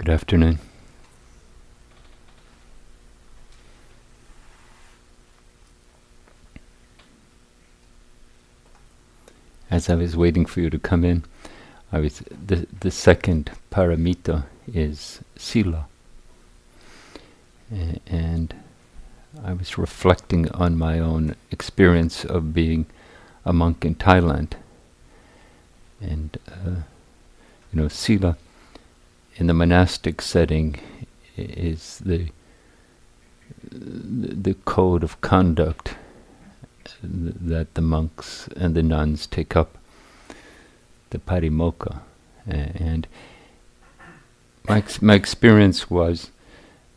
Good afternoon. As I was waiting for you to come in, I was the the second paramita is sila, and I was reflecting on my own experience of being a monk in Thailand, and uh, you know sila in the monastic setting is the the code of conduct that the monks and the nuns take up, the patimokkha. And my, ex- my experience was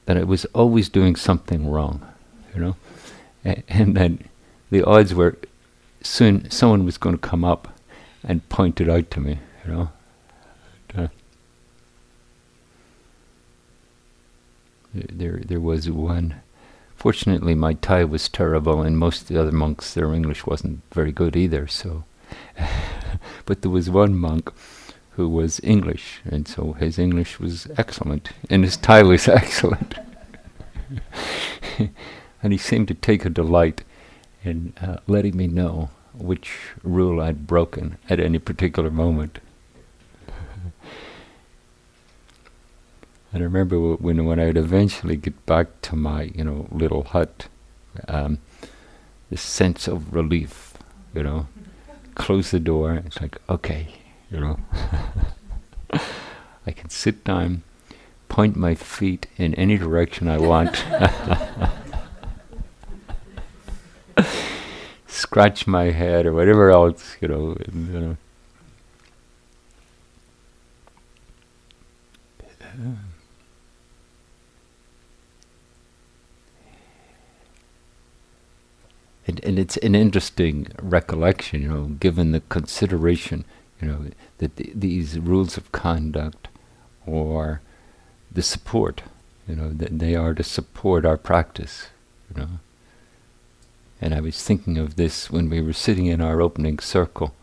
that I was always doing something wrong, you know, and that the odds were soon someone was going to come up and point it out to me, you know. Uh, there, there was one. Fortunately, my Thai was terrible, and most of the other monks, their English wasn't very good either. So, but there was one monk who was English, and so his English was excellent, and his Thai was excellent. and he seemed to take a delight in uh, letting me know which rule I'd broken at any particular moment. I remember when when I'd eventually get back to my you know little hut, um, this sense of relief, you know, close the door. It's like okay, you know, I can sit down, point my feet in any direction I want, scratch my head or whatever else, you know, and, you know. And, and it's an interesting recollection, you know, given the consideration, you know, that th- these rules of conduct or the support, you know, that they are to support our practice, you know. And I was thinking of this when we were sitting in our opening circle,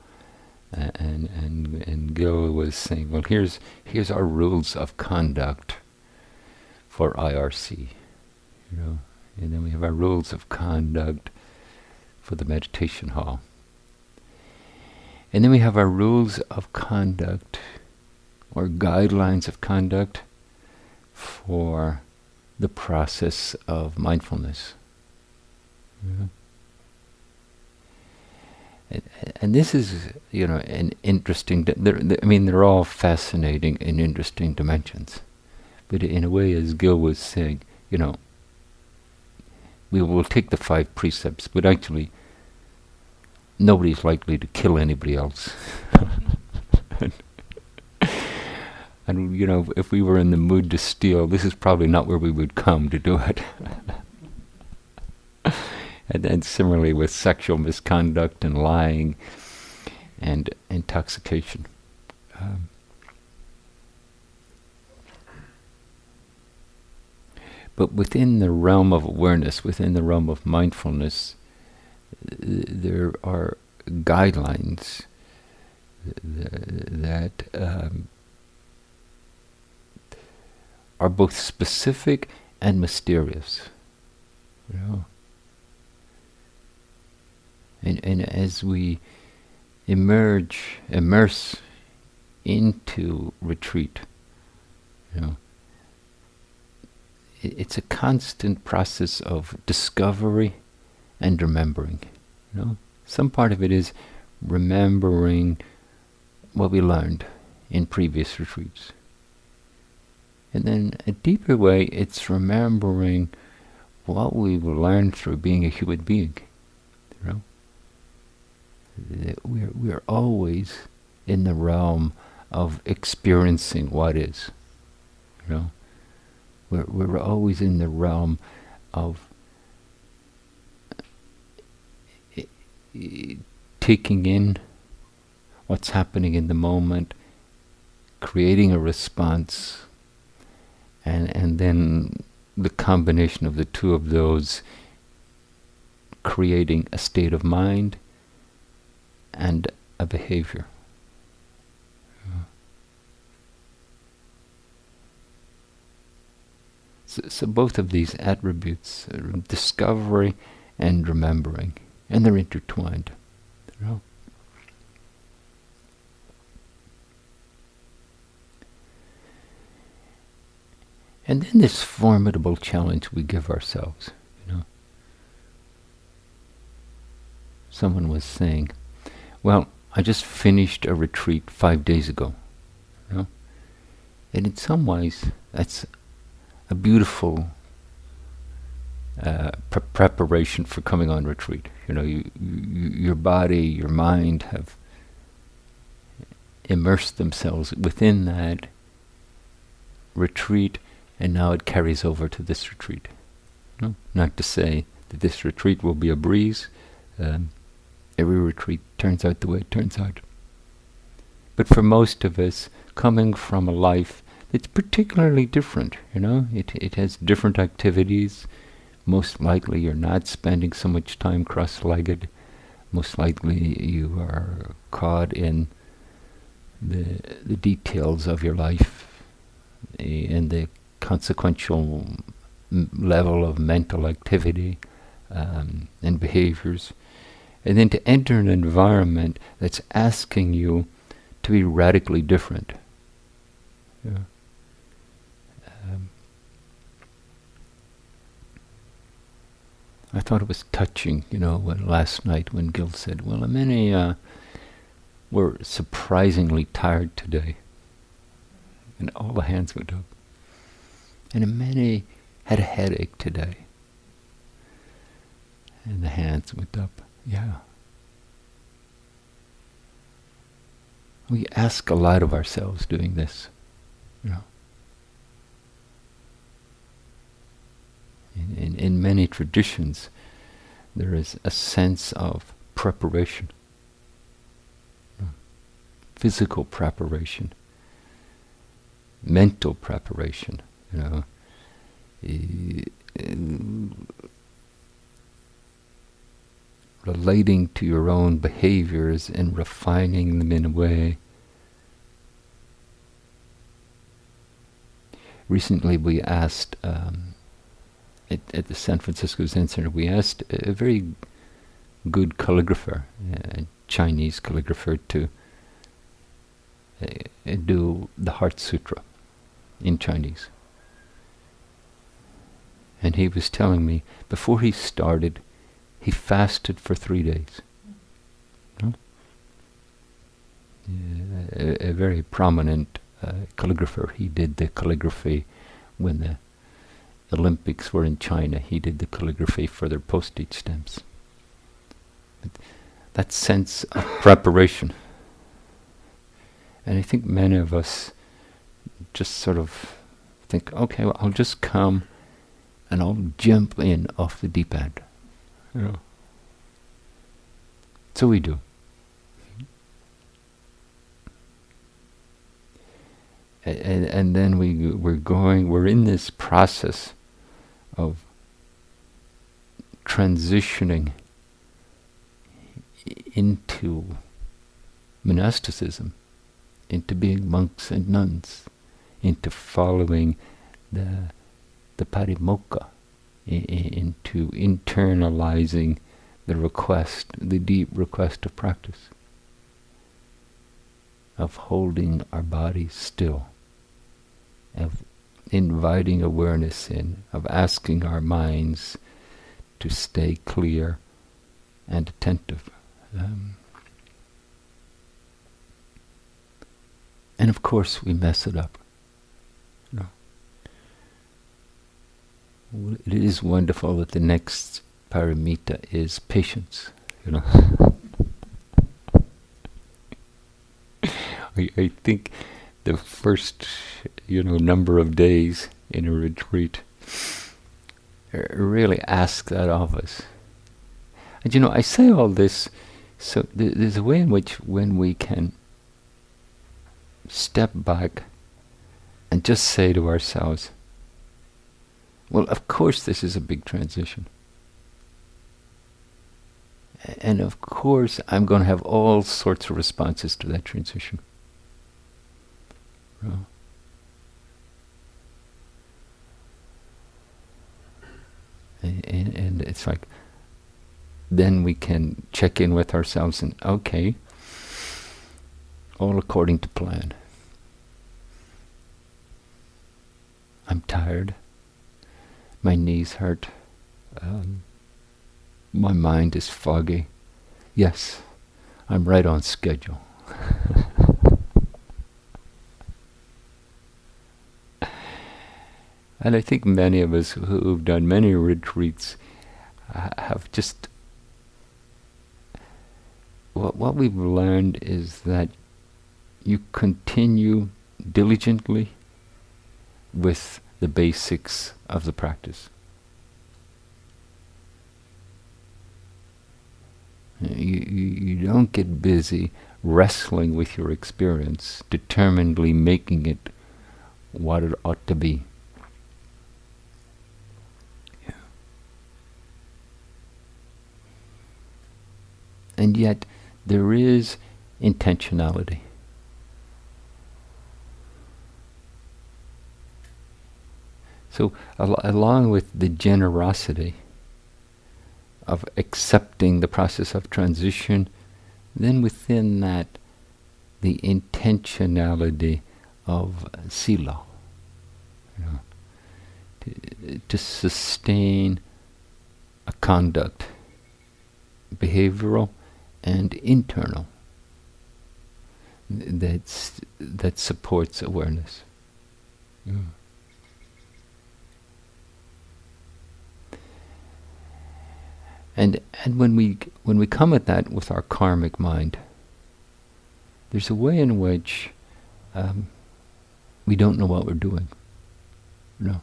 and and and Gil was saying, "Well, here's here's our rules of conduct for IRC, you know, and then we have our rules of conduct for the meditation hall, and then we have our rules of conduct or guidelines of conduct for the process of mindfulness." And, and this is, you know, an interesting. Di- they're, they I mean, they're all fascinating and interesting dimensions. But in a way, as Gil was saying, you know, we will take the five precepts, but actually, nobody's likely to kill anybody else. and, and, you know, if we were in the mood to steal, this is probably not where we would come to do it. and similarly with sexual misconduct and lying and intoxication. Um, but within the realm of awareness, within the realm of mindfulness, there are guidelines that um, are both specific and mysterious. And, and as we emerge, immerse into retreat, you know, it's a constant process of discovery and remembering. You know, some part of it is remembering what we learned in previous retreats, and then a deeper way, it's remembering what we've learned through being a human being. You know we're we're always in the realm of experiencing what is. You know, we're we're always in the realm of i- i- taking in what's happening in the moment, creating a response, and and then the combination of the two of those creating a state of mind and a behavior. So, so both of these attributes, uh, discovery and remembering, and they're intertwined. You know? And then this formidable challenge we give ourselves, you know. Someone was saying, well, I just finished a retreat five days ago, you know. And in some ways, that's a beautiful uh, pre- preparation for coming on retreat. You know, you, you, your body, your mind have immersed themselves within that retreat and now it carries over to this retreat. No? Not to say that this retreat will be a breeze. Um, every retreat turns out the way it turns out. But for most of us, coming from a life that's particularly different, you know, it, it has different activities. Most likely you're not spending so much time cross-legged. Most likely you are caught in the, the details of your life and the consequential level of mental activity um, and behaviors, and then to enter an environment that's asking you to be radically different. Yeah. Um, I thought it was touching, you know, when last night when Gil said, "Well, many uh, were surprisingly tired today," and all the hands went up. And many had a headache today. And the hands went up. Yeah. We ask a lot of ourselves doing this. You know. In, in, in many traditions, there is a sense of preparation, physical preparation, mental preparation, you know, relating to your own behaviors and refining them in a way. Recently, we asked um, at, at, the San Francisco Zen Center, we asked a very good calligrapher, a Chinese calligrapher, to uh, do the Heart Sutra in Chinese. And he was telling me before he started, he fasted for three days. A, a, very prominent uh, calligrapher. He did the calligraphy when the Olympics were in China. He did the calligraphy for their postage stamps. But that sense of preparation. And I think many of us just sort of think, okay, well, I'll just come and I'll jump in off the deep end. Know. So we do. And, and then we we're going we're in this process of transitioning into monasticism, into being monks and nuns, into following the the patimokkha into internalizing the request, the deep request of practice, of holding our bodies still, of inviting awareness in, of asking our minds to stay clear and attentive. Um, and of course, we mess it up. it is wonderful that the next paramita is patience. You know, I, I think the first you know number of days in a retreat uh, really ask that of us. And you know, I say all this so th- there's a way in which when we can step back and just say to ourselves, well, of course, this is a big transition. And of course, I'm going to have all sorts of responses to that transition. And, and it's like then we can check in with ourselves and okay all according to plan. I'm tired. My knees hurt. Um, my mind is foggy. Yes i'm right on schedule And I think many of us who've done many retreats uh, have just what what we've learned is that you continue diligently with the basics of the practice. You, you, you don't get busy wrestling with your experience, determinedly making it what it ought to be. And yet there is intentionality. So, al- along with the generosity of accepting the process of transition, then within that, the intentionality of sila, you know, to, to sustain a conduct, behavioral and internal that's that supports awareness. Yeah. And and when we when we come at that with our karmic mind, there's a way in which um, we don't know what we're doing. You know,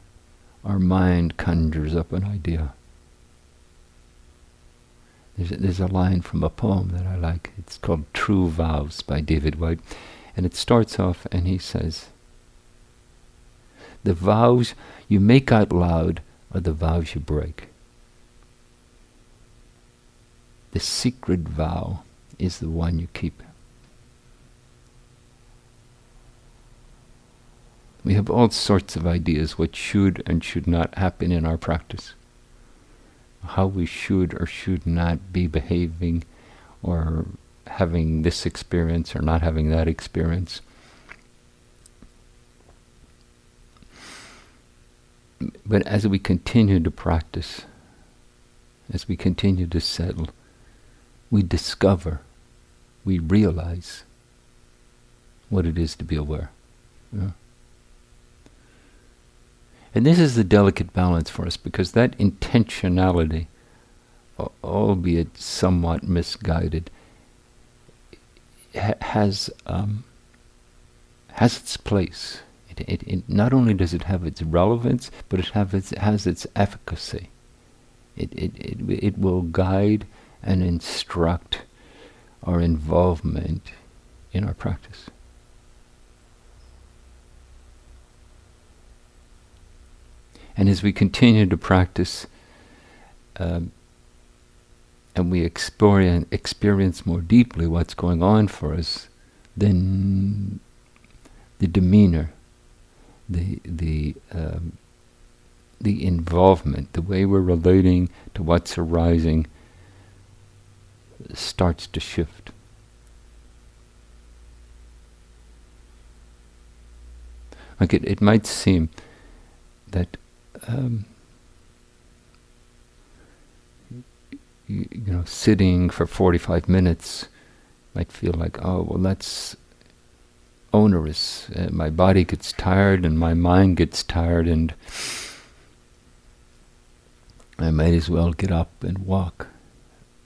our mind conjures up an idea. There's a, there's a line from a poem that I like. It's called True Vows by David Whyte. And it starts off and he says, The vows you make out loud are the vows you break. The secret vow is the one you keep. We have all sorts of ideas what should and should not happen in our practice how we should or should not be behaving or having this experience or not having that experience. But as we continue to practice, as we continue to settle, we discover, we realize what it is to be aware. Yeah. And this is the delicate balance for us because that intentionality, albeit somewhat misguided, ha- has um, has its place. It, it, it, not only does it have its relevance, but it have its, has its efficacy. It, it, it, it will guide and instruct our involvement in our practice. And as we continue to practice um, and we experience, experience more deeply what's going on for us, then the demeanor, the, the, um, the involvement, the way we're relating to what's arising starts to shift. Like it, it might seem that um, you, you, know, sitting for 45 minutes might feel like, oh, well, that's onerous. Uh, my body gets tired and my mind gets tired, and I might as well get up and walk.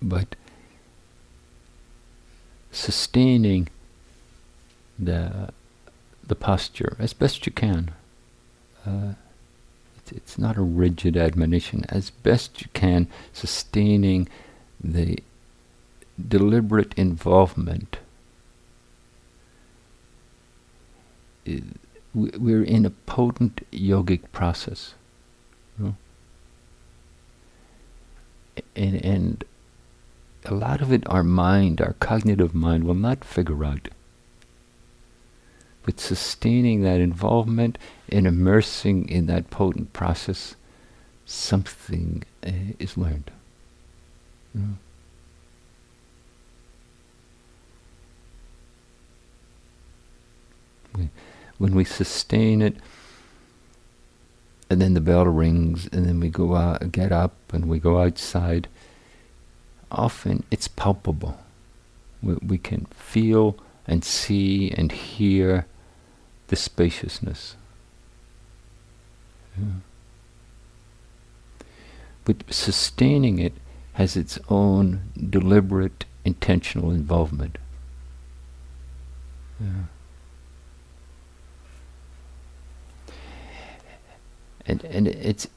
But sustaining the the posture as best you can. Uh, it's not a rigid admonition. As best you can, sustaining the deliberate involvement. We're in a potent yogic process. And, and a lot of it, our mind, our cognitive mind, will not figure out but sustaining that involvement and immersing in that potent process, something uh, is learned. Know? when we sustain it, and then the bell rings, and then we go out, get up, and we go outside. Often it's palpable. We, we can feel and see and hear the spaciousness. Yeah. But sustaining it has its own deliberate, intentional involvement. Yeah. and and it's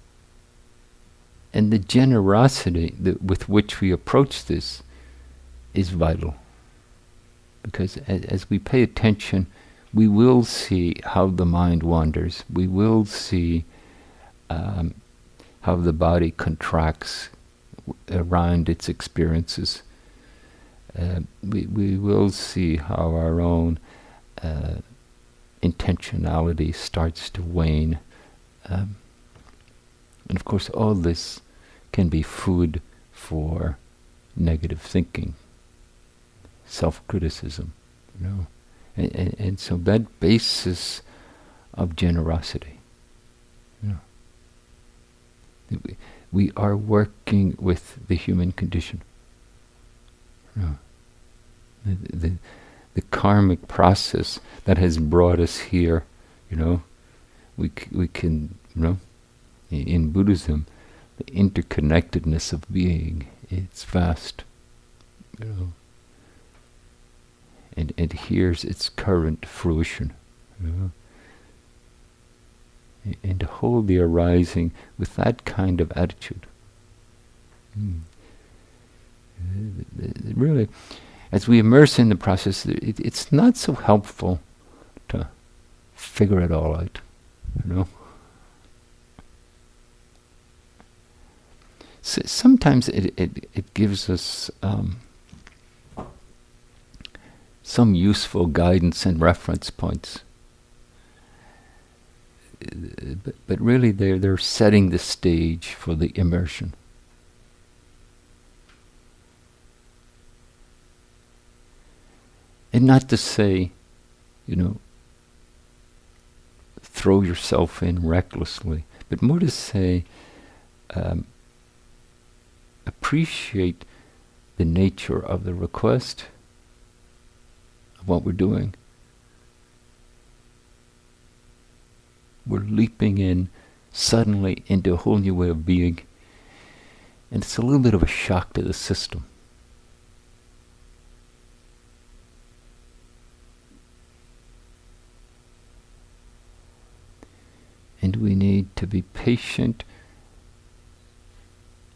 and the generosity that with which we approach this is vital because as, as we pay attention we will see how the mind wanders. We will see um, how the body contracts around its experiences. Uh, we, we will see how our own uh, intentionality starts to wane. Um, and of course, all this can be food for negative thinking, self-criticism, you know, and, and, and so that basis of generosity, know, we, we are working with the human condition. Know, the, the, the karmic process that has brought us here, you know, we c- we can you know in Buddhism the interconnectedness of being it's vast you know and and here's its current fruition know and to hold the arising with that kind of attitude mm. really as we immerse in the process it, it's not so helpful to figure it all out you know. So sometimes it, it, it gives us um, some useful guidance and reference points. But, but really they're, they're setting the stage for the immersion. And not to say, you know, throw yourself in recklessly, but more to say, um, appreciate the nature of the request of what we're doing. We're leaping in suddenly into a whole new way of being, and it's a little bit of a shock to the system. and we need to be patient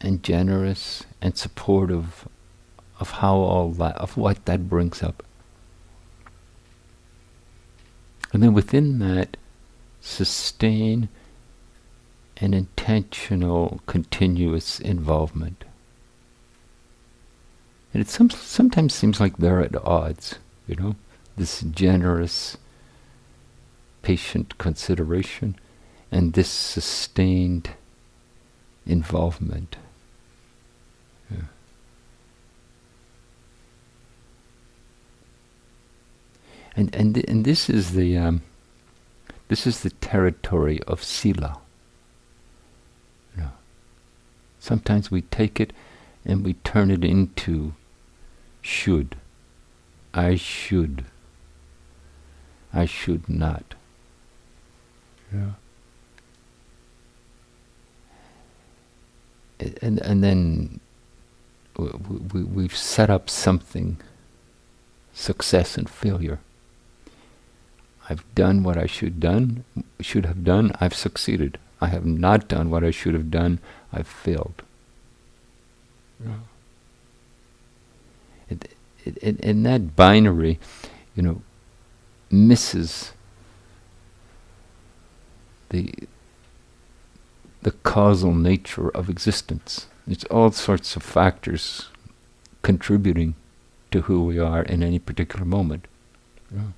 and generous and supportive of how all that of what that brings up and then within that sustain an intentional continuous involvement and it some, sometimes seems like they're at odds you know this generous patient consideration and this sustained involvement. Yeah. And and th- and this is the um, this is the territory of sila. You know, sometimes we take it and we turn it into should. I should. I should not. Yeah. and and then we, we, have set up something, success and failure. I've done what I should done should have done. I've succeeded. I have not done what I should have done. I've failed. It, it, it, and that binary, you know, misses the the causal nature of existence. It's all sorts of factors contributing to who we are in any particular moment. Yeah.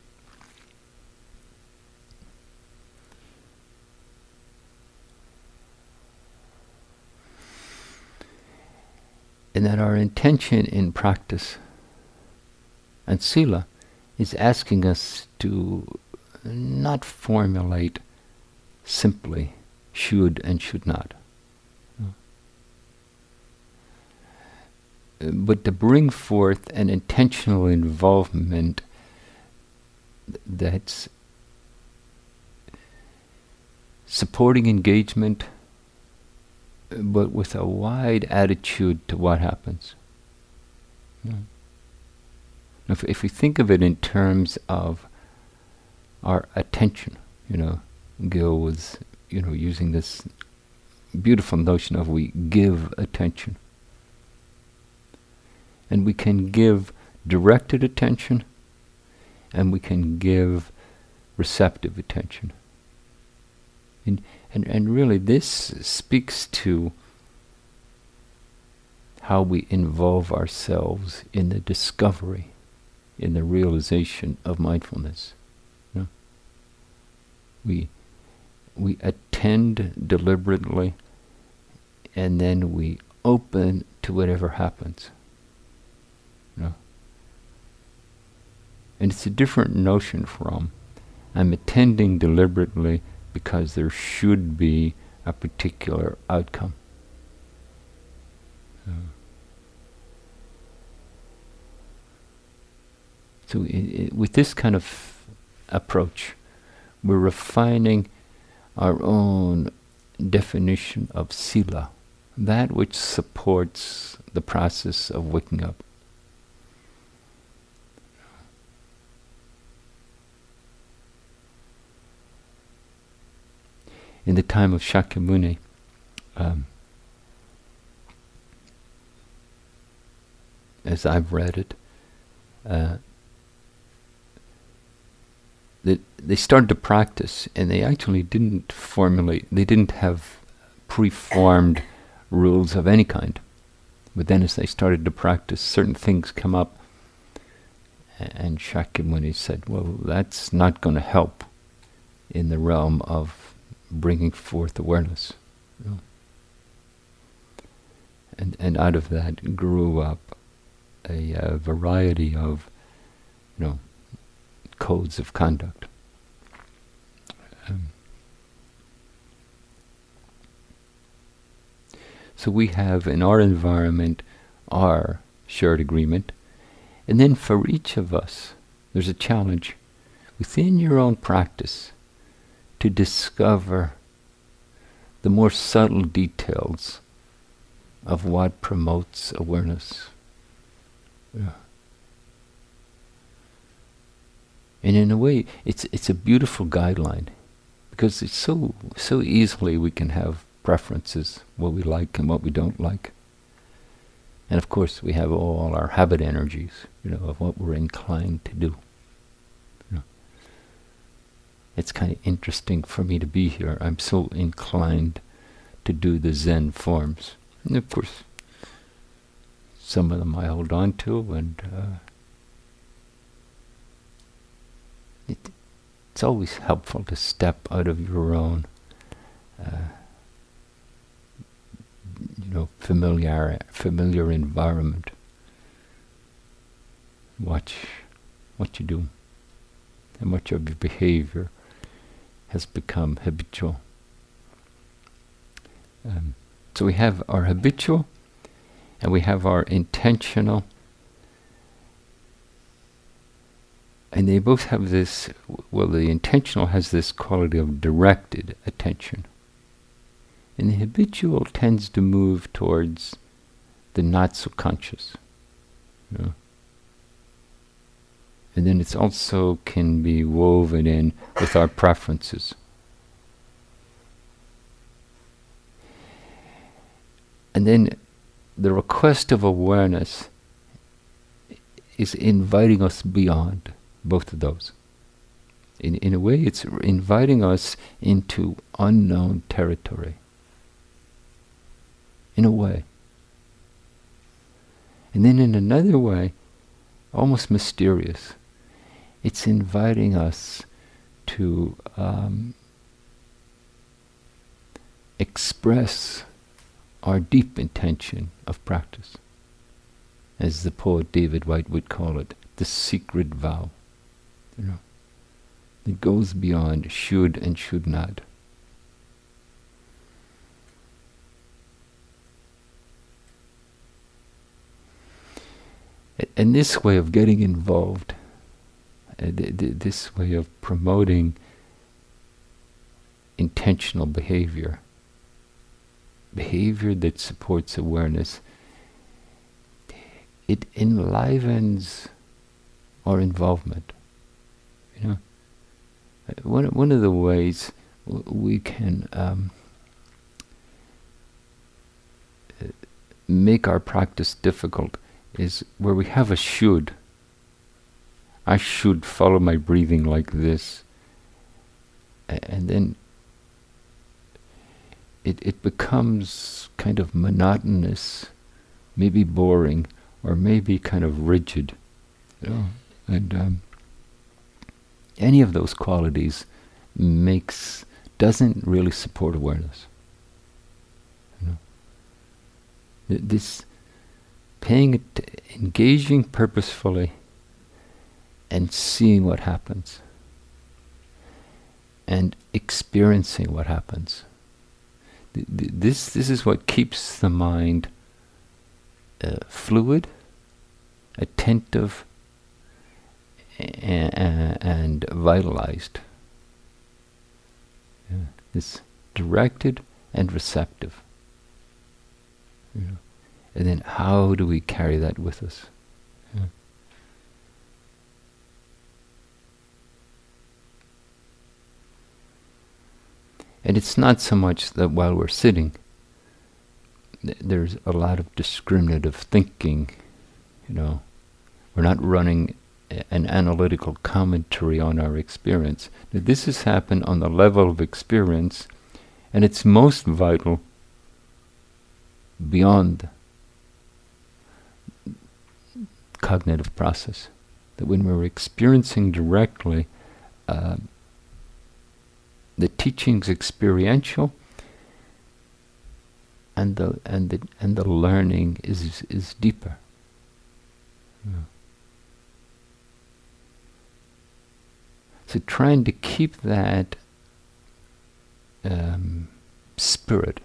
And that our intention in practice and sila is asking us to not formulate simply should and should not. But to bring forth an intentional involvement that's supporting engagement, but with a wide attitude to what happens. If, if we think of it in terms of our attention, you know, Gil was, you know, using this beautiful notion of we give attention. And we can give directed attention and we can give receptive attention. And, and, and really, this speaks to how we involve ourselves in the discovery, in the realization of mindfulness. You know? We, we attend deliberately, and then we open to whatever happens. You know? And it's a different notion from I'm attending deliberately because there should be a particular outcome. Uh, so, with this kind of approach, we're refining our own definition of sila, that which supports the process of waking up. In the time of Shakyamuni, um, as I've read it, uh, that they started to practice and they actually didn't formulate, they didn't have preformed rules of any kind. But then as they started to practice, certain things come up. And Shakyamuni said, well, that's not going to help in the realm of bringing forth awareness. And, and out of that grew up a, a variety of, you know, codes of conduct. Um, so we have in our environment our shared agreement, and then for each of us, there's a challenge within your own practice to discover the more subtle details of what promotes awareness. Yeah. And in a way, it's it's a beautiful guideline, because it's so so easily we can have preferences, what we like and what we don't like. And of course, we have all our habit energies, you know, of what we're inclined to do it's kind of interesting for me to be here. I'm so inclined to do the Zen forms. And of course, some of them I hold on to, and uh, it, it's always helpful to step out of your own, uh, you know, familiar familiar environment. Watch what you do and watch your behavior has become habitual. Um, so we have our habitual and we have our intentional. And they both have this, well, the intentional has this quality of directed attention. And the habitual tends to move towards the not so conscious. You know? And then it also can be woven in with our preferences. And then the request of awareness is inviting us beyond both of those. In, in a way, it's inviting us into unknown territory. In a way. And then in another way, almost mysterious, it's inviting us to um, express our deep intention of practice. as the poet David Whyte would call it, the secret vow. You know, it goes beyond should and should not. And this way of getting involved, th- th- this way of promoting intentional behavior, behavior that supports awareness, it enlivens our involvement. You know, uh, one one of the ways w- we can um, uh, make our practice difficult is where we have a should. I should follow my breathing like this. A- and then it, it becomes kind of monotonous, maybe boring, or maybe kind of rigid. You know? And um, any of those qualities makes doesn't really support awareness. You know? Th- this paying it, engaging purposefully and seeing what happens and experiencing what happens. Th- th- this, this is what keeps the mind uh, fluid, attentive, and, vitalized. Yeah. It's directed and receptive. Know. And then how do we carry that with us? Yeah. And it's not so much that while we're sitting, th- there's a lot of discriminative thinking, you know. We're not running an analytical commentary on our experience. Now, this has happened on the level of experience, and it's most vital beyond cognitive process. That when we're experiencing directly, uh, the teaching's experiential, and the and the and the learning is is deeper. Yeah. So trying to keep that um, spirit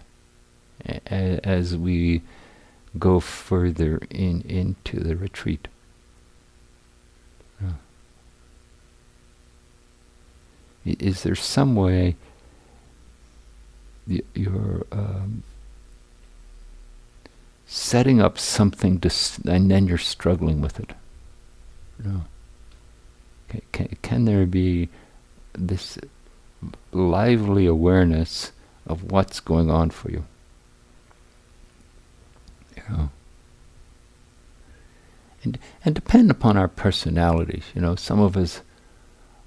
a- as we go further in into the retreat. Yeah. I- Is there some way y- you're um, setting up something to s- and then you're struggling with it? No. Can, can, can there be this lively awareness of what's going on for you? You know. And and depend upon our personalities. You know, some of us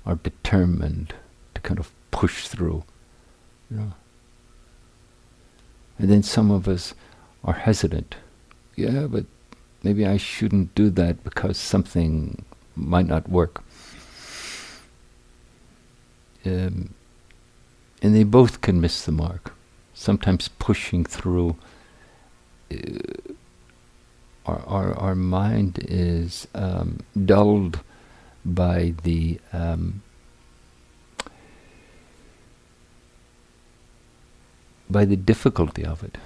are determined to kind of push through. You know. And then some of us are hesitant. Yeah, but maybe I shouldn't do that because something might not work. Um, and they both can miss the mark. Sometimes pushing through, uh, our, our, our mind is um, dulled by the um, by the difficulty of it.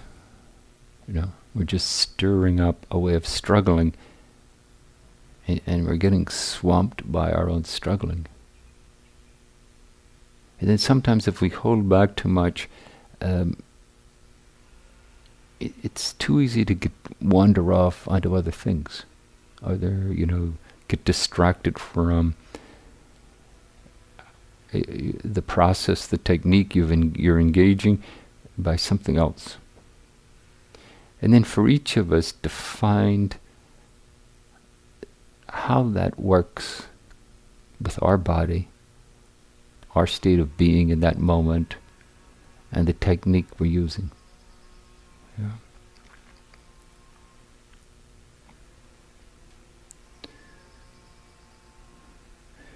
You know, we're just stirring up a way of struggling, and, and we're getting swamped by our own struggling. And then sometimes, if we hold back too much, um, it, it's too easy to get wander off onto other things, either you know, get distracted from uh, the process, the technique en- you're engaging, by something else. And then for each of us to find how that works with our body, our state of being in that moment, and the technique we're using. Yeah.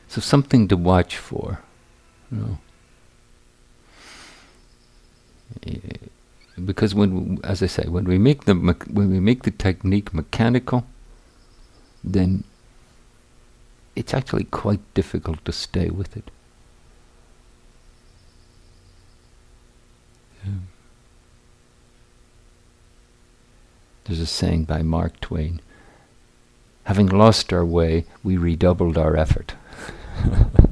So something to watch for, you know. Because when, as I say, when we make the me- when we make the technique mechanical, then it's actually quite difficult to stay with it. Yeah. There's a saying by Mark Twain having lost our way, we redoubled our effort.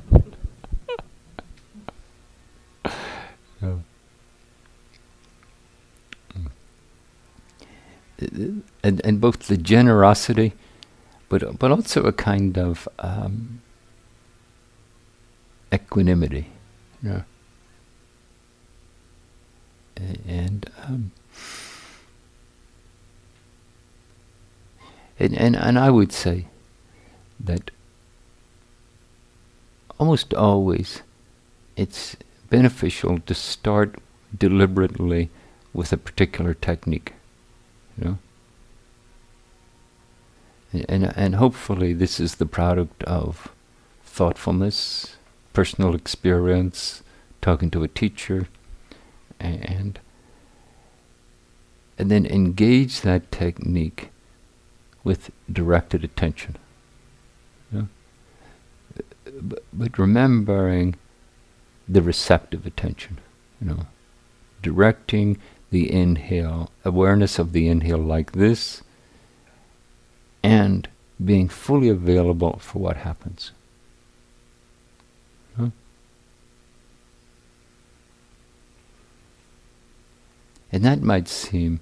And, and both the generosity, but but also a kind of um, equanimity, you know. And um, And, and, and I would say that almost always it's beneficial to start deliberately with a particular technique. You know? And, and, hopefully this is the product of thoughtfulness, personal experience, talking to a teacher, and and then engage that technique with directed attention. Yeah? But, but remembering the receptive attention, you know, directing the inhale, awareness of the inhale like this, and being fully available for what happens. Huh? And that might seem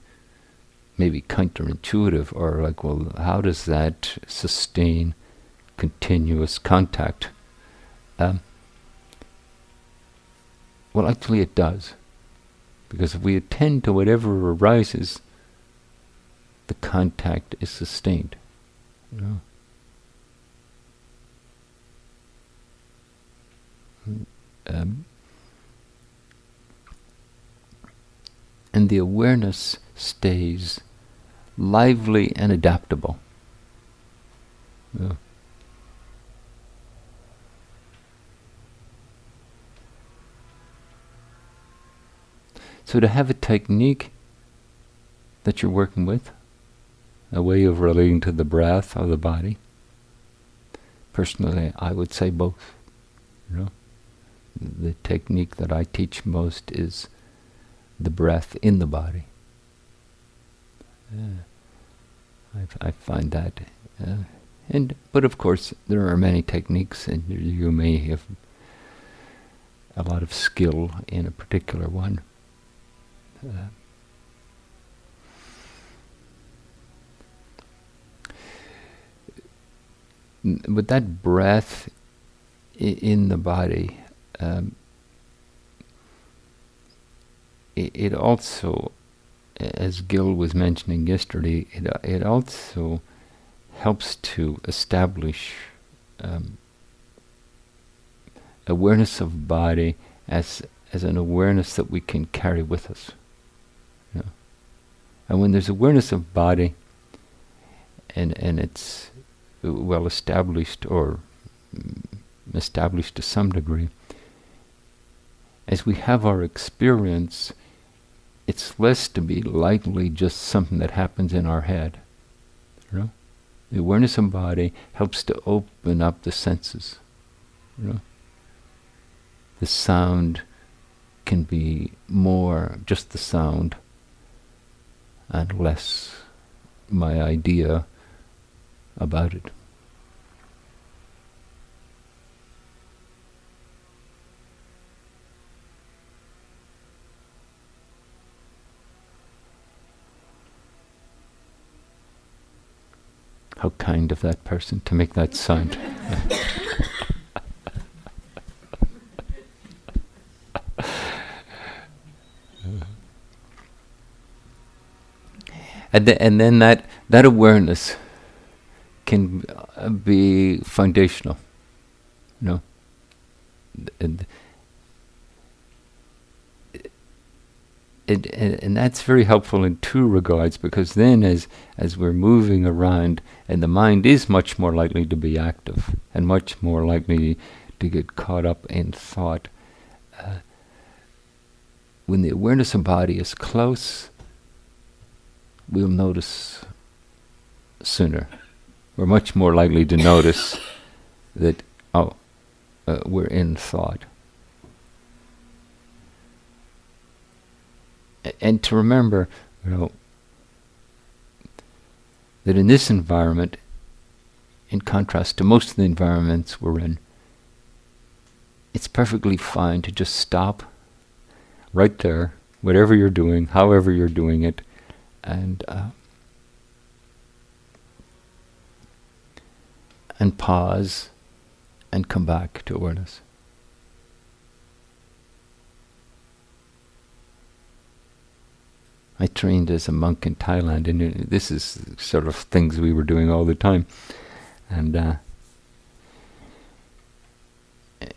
maybe counterintuitive or like, well, how does that sustain continuous contact? Um, well, actually, it does. Because if we attend to whatever arises, the contact is sustained. Know? Um, and the awareness stays lively and adaptable. Yeah. So to have a technique that you're working with, a way of relating to the breath or the body, personally I would say both. You know? The technique that I teach most is the breath in the body. I, I find that, uh, and but of course there are many techniques, and you may have a lot of skill in a particular one. But that breath in the body, um, it, it also as Gil was mentioning yesterday, it, it also helps to establish um, awareness of body as as an awareness that we can carry with us. And when there's awareness of body, and and it's well established or established to some degree, as we have our experience it's less to be lightly just something that happens in our head. You know? The awareness of body helps to open up the senses. You know? The sound can be more just the sound and less my idea about it. How kind of that person to make that sound. and, the, and then that, that awareness can be foundational. You know? And, and, and, that's very helpful in two regards because then as as we're moving around and the mind is much more likely to be active and much more likely to get caught up in thought uh, when the awareness of body is close we'll notice sooner we're much more likely to notice that, oh, uh, we're in thought. And to remember, you know, that in this environment, in contrast to most of the environments we're in, it's perfectly fine to just stop right there, whatever you're doing, however you're doing it, and uh, and pause and come back to awareness. I trained as a monk in Thailand, and this is sort of things we were doing all the time, and uh,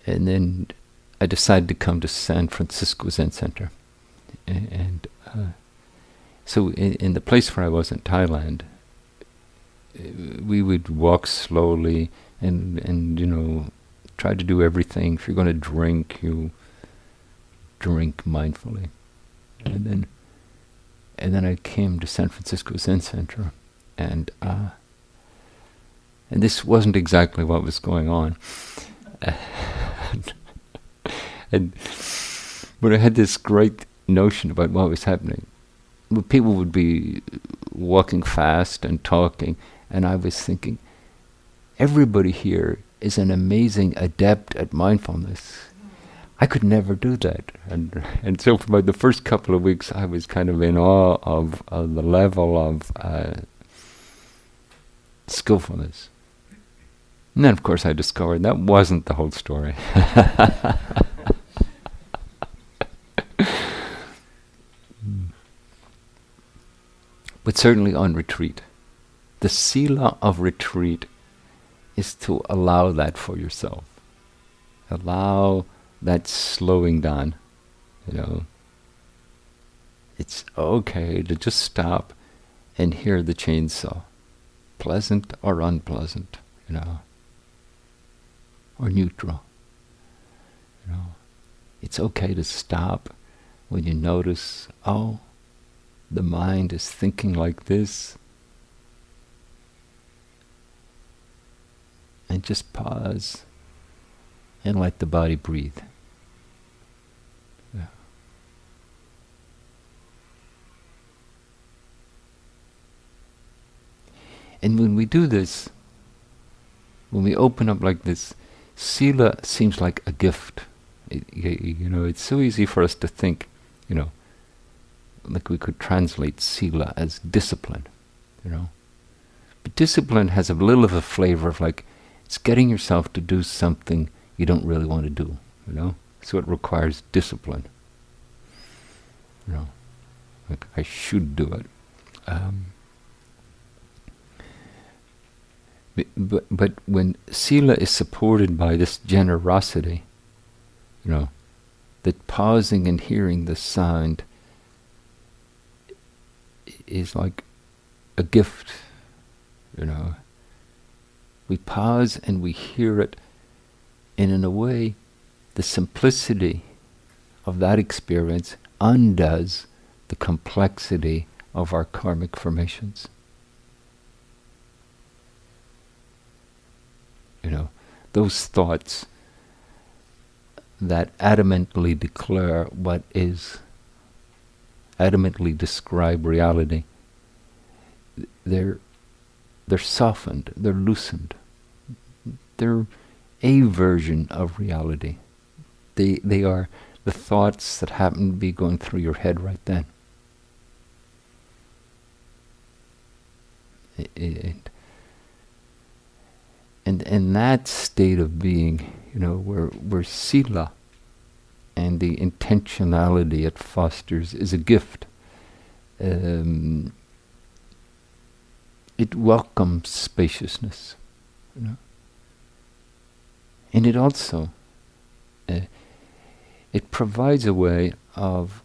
and then I decided to come to San Francisco Zen Center, and, uh, so in, in, the place where I was in Thailand, uh, we would walk slowly and and you know try to do everything. If you're going to drink, you drink mindfully, and then and then I came to San Francisco Zen Center, and uh, and this wasn't exactly what was going on. and but I had this great notion about what was happening. People would be walking fast and talking, and I was thinking, everybody here is an amazing adept at mindfulness. I could never do that, and and so for about the first couple of weeks, I was kind of in awe of, the level of uh, skillfulness. And then, of course, I discovered that wasn't the whole story. but certainly on retreat. The sila of retreat is to allow that for yourself. Allow that slowing down. You know, it's okay to just stop and hear the chainsaw, pleasant or unpleasant, you know or neutral. You know, it's okay to stop when you notice, oh, the mind is thinking like this. And just pause and let the body breathe. And when we do this, when we open up like this, Sila seems like a gift. It, you know, it's so easy for us to think, you know, like we could translate Sila as discipline, you know. But discipline has a little of a flavor of like, it's getting yourself to do something you don't really want to do, you know. So it requires discipline. You know, like I should do it. Um, But, but when sila is supported by this generosity, you know, that pausing and hearing the sound is like a gift, you know. We pause and we hear it, and in a way, the simplicity of that experience undoes the complexity of our karmic formations. you know, those thoughts that adamantly declare what is, adamantly describe reality, they're, they're softened, they're loosened. They're a version of reality. They, they are the thoughts that happen to be going through your head right then. It, and in that state of being, you know, where where sila and the intentionality it fosters is a gift. Um, it welcomes spaciousness, you know, and it also uh, it provides a way of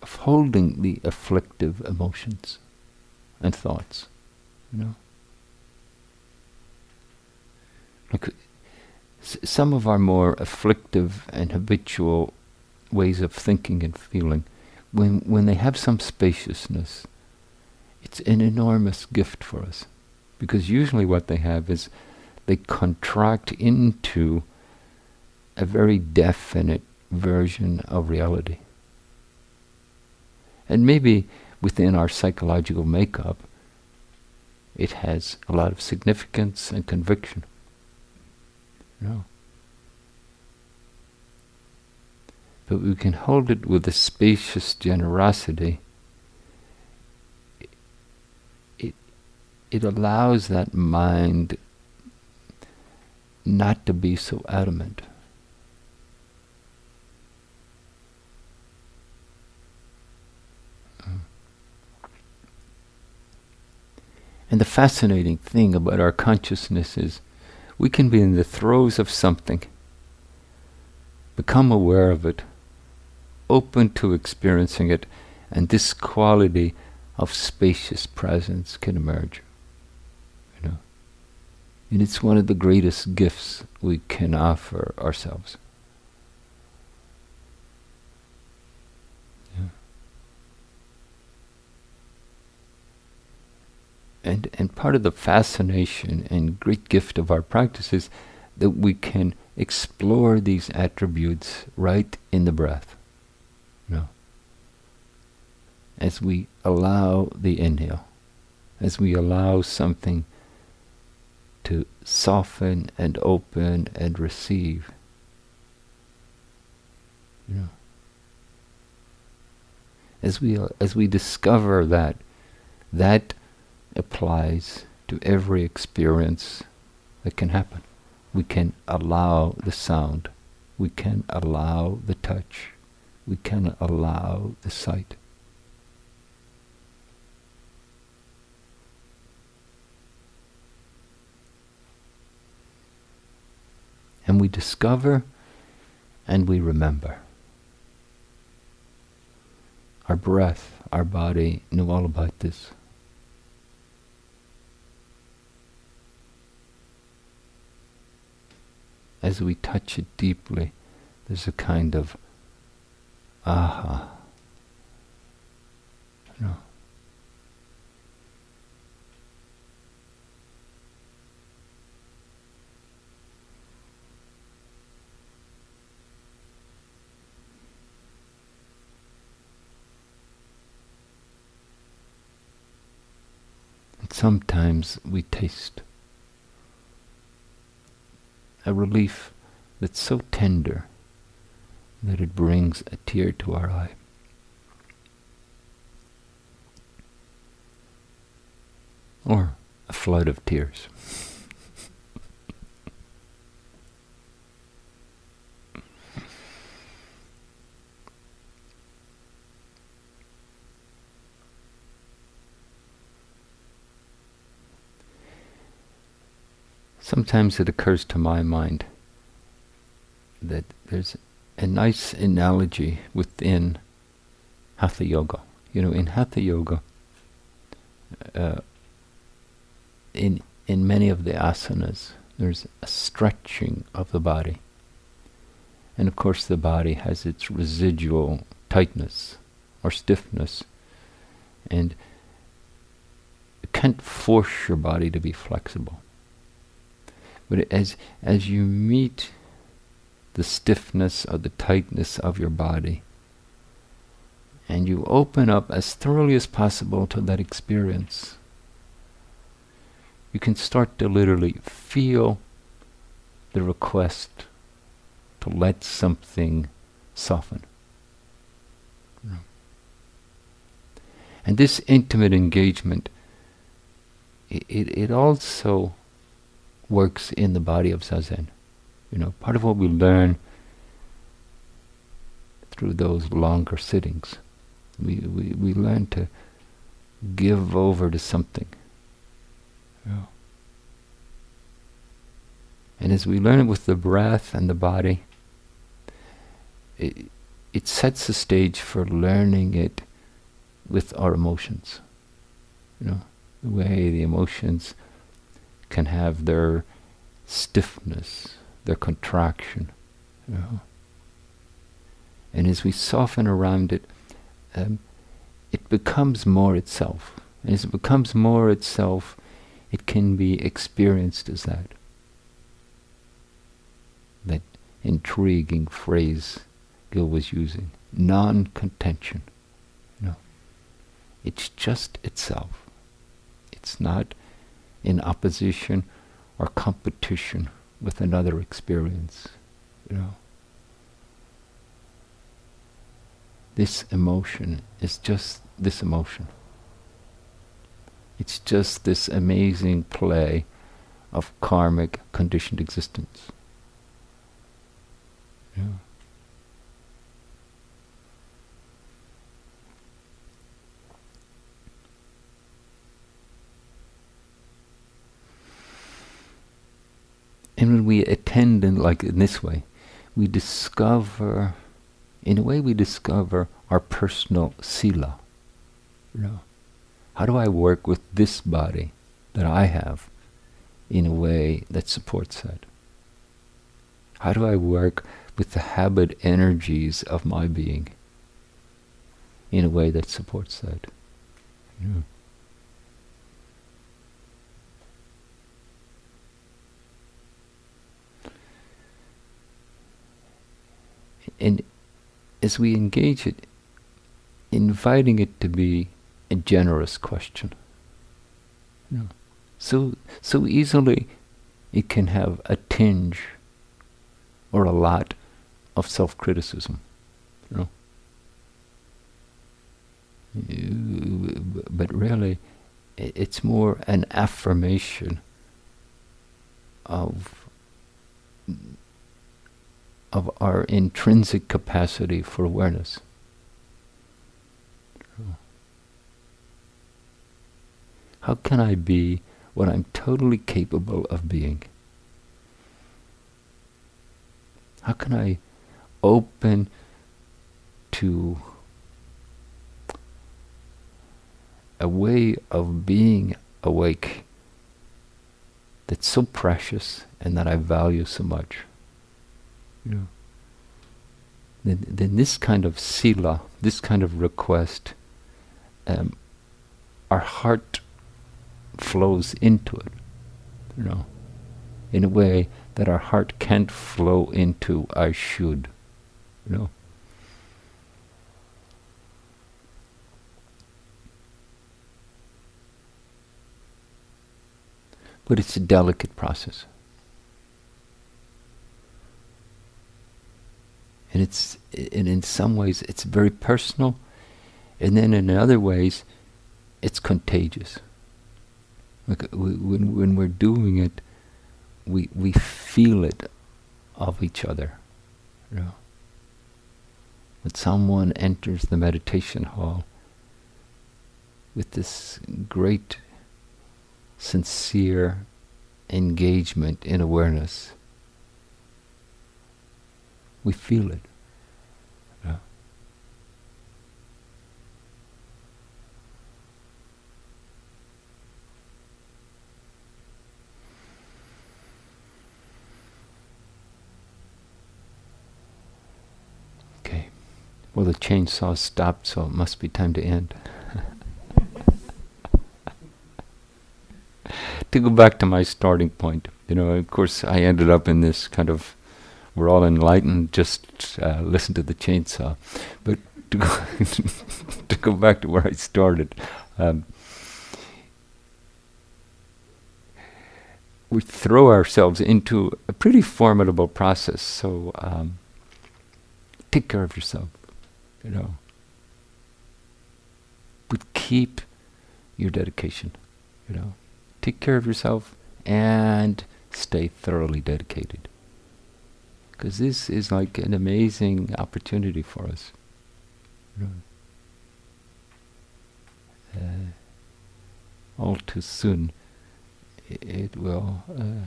of holding the afflictive emotions and thoughts, you know. Look, some of our more afflictive and habitual ways of thinking and feeling, when when they have some spaciousness, it's an enormous gift for us. Because usually what they have is they contract into a very definite version of reality. And maybe within our psychological makeup, it has a lot of significance and conviction. You know? But we can hold it with a spacious generosity. It, it allows that mind not to be so adamant. Mm. And the fascinating thing about our consciousness is we can be in the throes of something, become aware of it, open to experiencing it, and this quality of spacious presence can emerge. You know? And it's one of the greatest gifts we can offer ourselves. And, and part of the fascination and great gift of our practice is that we can explore these attributes right in the breath. Know, as we allow the inhale, as we allow something to soften and open and receive. You know, as we as we discover that that applies to every experience that can happen. We can allow the sound. We can allow the touch. We cannot allow the sight. And we discover and we remember. Our breath, our body knew all about this. as we touch it deeply, there's a kind of aha. Know. And sometimes we taste a relief that's so tender that it brings a tear to our eye. Or a flood of tears. Sometimes it occurs to my mind that there's a nice analogy within Hatha Yoga. You know, in Hatha Yoga, uh, in in many of the asanas, there's a stretching of the body, and of course, the body has its residual tightness or stiffness, and you can't force your body to be flexible. But as as you meet the stiffness or the tightness of your body, and you open up as thoroughly as possible to that experience, you can start to literally feel the request to let something soften. And this intimate engagement, it, it, it also works in the body of Zazen. You know, part of what we learn through those longer sittings, we, we, we learn to give over to something. Yeah. And as we learn it with the breath and the body, it, it sets the stage for learning it with our emotions. You know, the way the emotions can have their stiffness, their contraction. You know? And as we soften around it, um, it becomes more itself. And as it becomes more itself, it can be experienced as that. That intriguing phrase Gil was using non contention. No. It's just itself. It's not in opposition or competition with another experience. You know. This emotion is just this emotion. It's just this amazing play of karmic conditioned existence. Yeah. And when we attend in like in this way, we discover, in a way, we discover our personal sila. You know, how do I work with this body that I have in a way that supports that? How do I work with the habit energies of my being in a way that supports that? Yeah. And as we engage it, inviting it to be a generous question. So so easily it can have a tinge or a lot of self-criticism. You know? But really, it's more an affirmation of of our intrinsic capacity for awareness. How can I be what I'm totally capable of being? How can I open to a way of being awake that's so precious and that I value so much? Know, then, then this kind of sila, this kind of request, um, our heart flows into it, you know, in a way that our heart can't flow into I should, you know. But it's a delicate process. And it's and in some ways it's very personal, and then in other ways, it's contagious. Like when when we're doing it, we we feel it of each other. You know? When someone enters the meditation hall with this great, sincere engagement in awareness, we feel it. Yeah. Okay. Well, the chainsaw stopped, so it must be time to end. to go back to my starting point, you know, of course, I ended up in this kind of we're all enlightened, just uh, listen to the chainsaw. But to go, to go back to where I started, um, we throw ourselves into a pretty formidable process. So um, take care of yourself, you know. But keep your dedication, you know. Take care of yourself and stay thoroughly dedicated because this is like an amazing opportunity for us. Uh, all too soon, it, it will uh,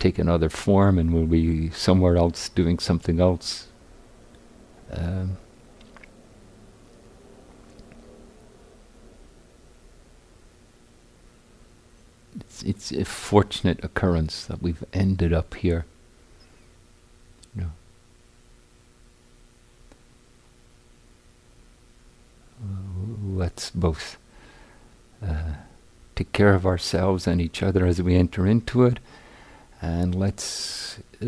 take another form, and we'll be somewhere else doing something else. Um, it's, a fortunate occurrence that we've ended up here. You know. Uh, let's both take care of ourselves and each other as we enter into it, and let's uh,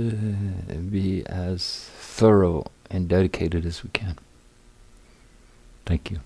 be as thorough and dedicated as we can. Thank you.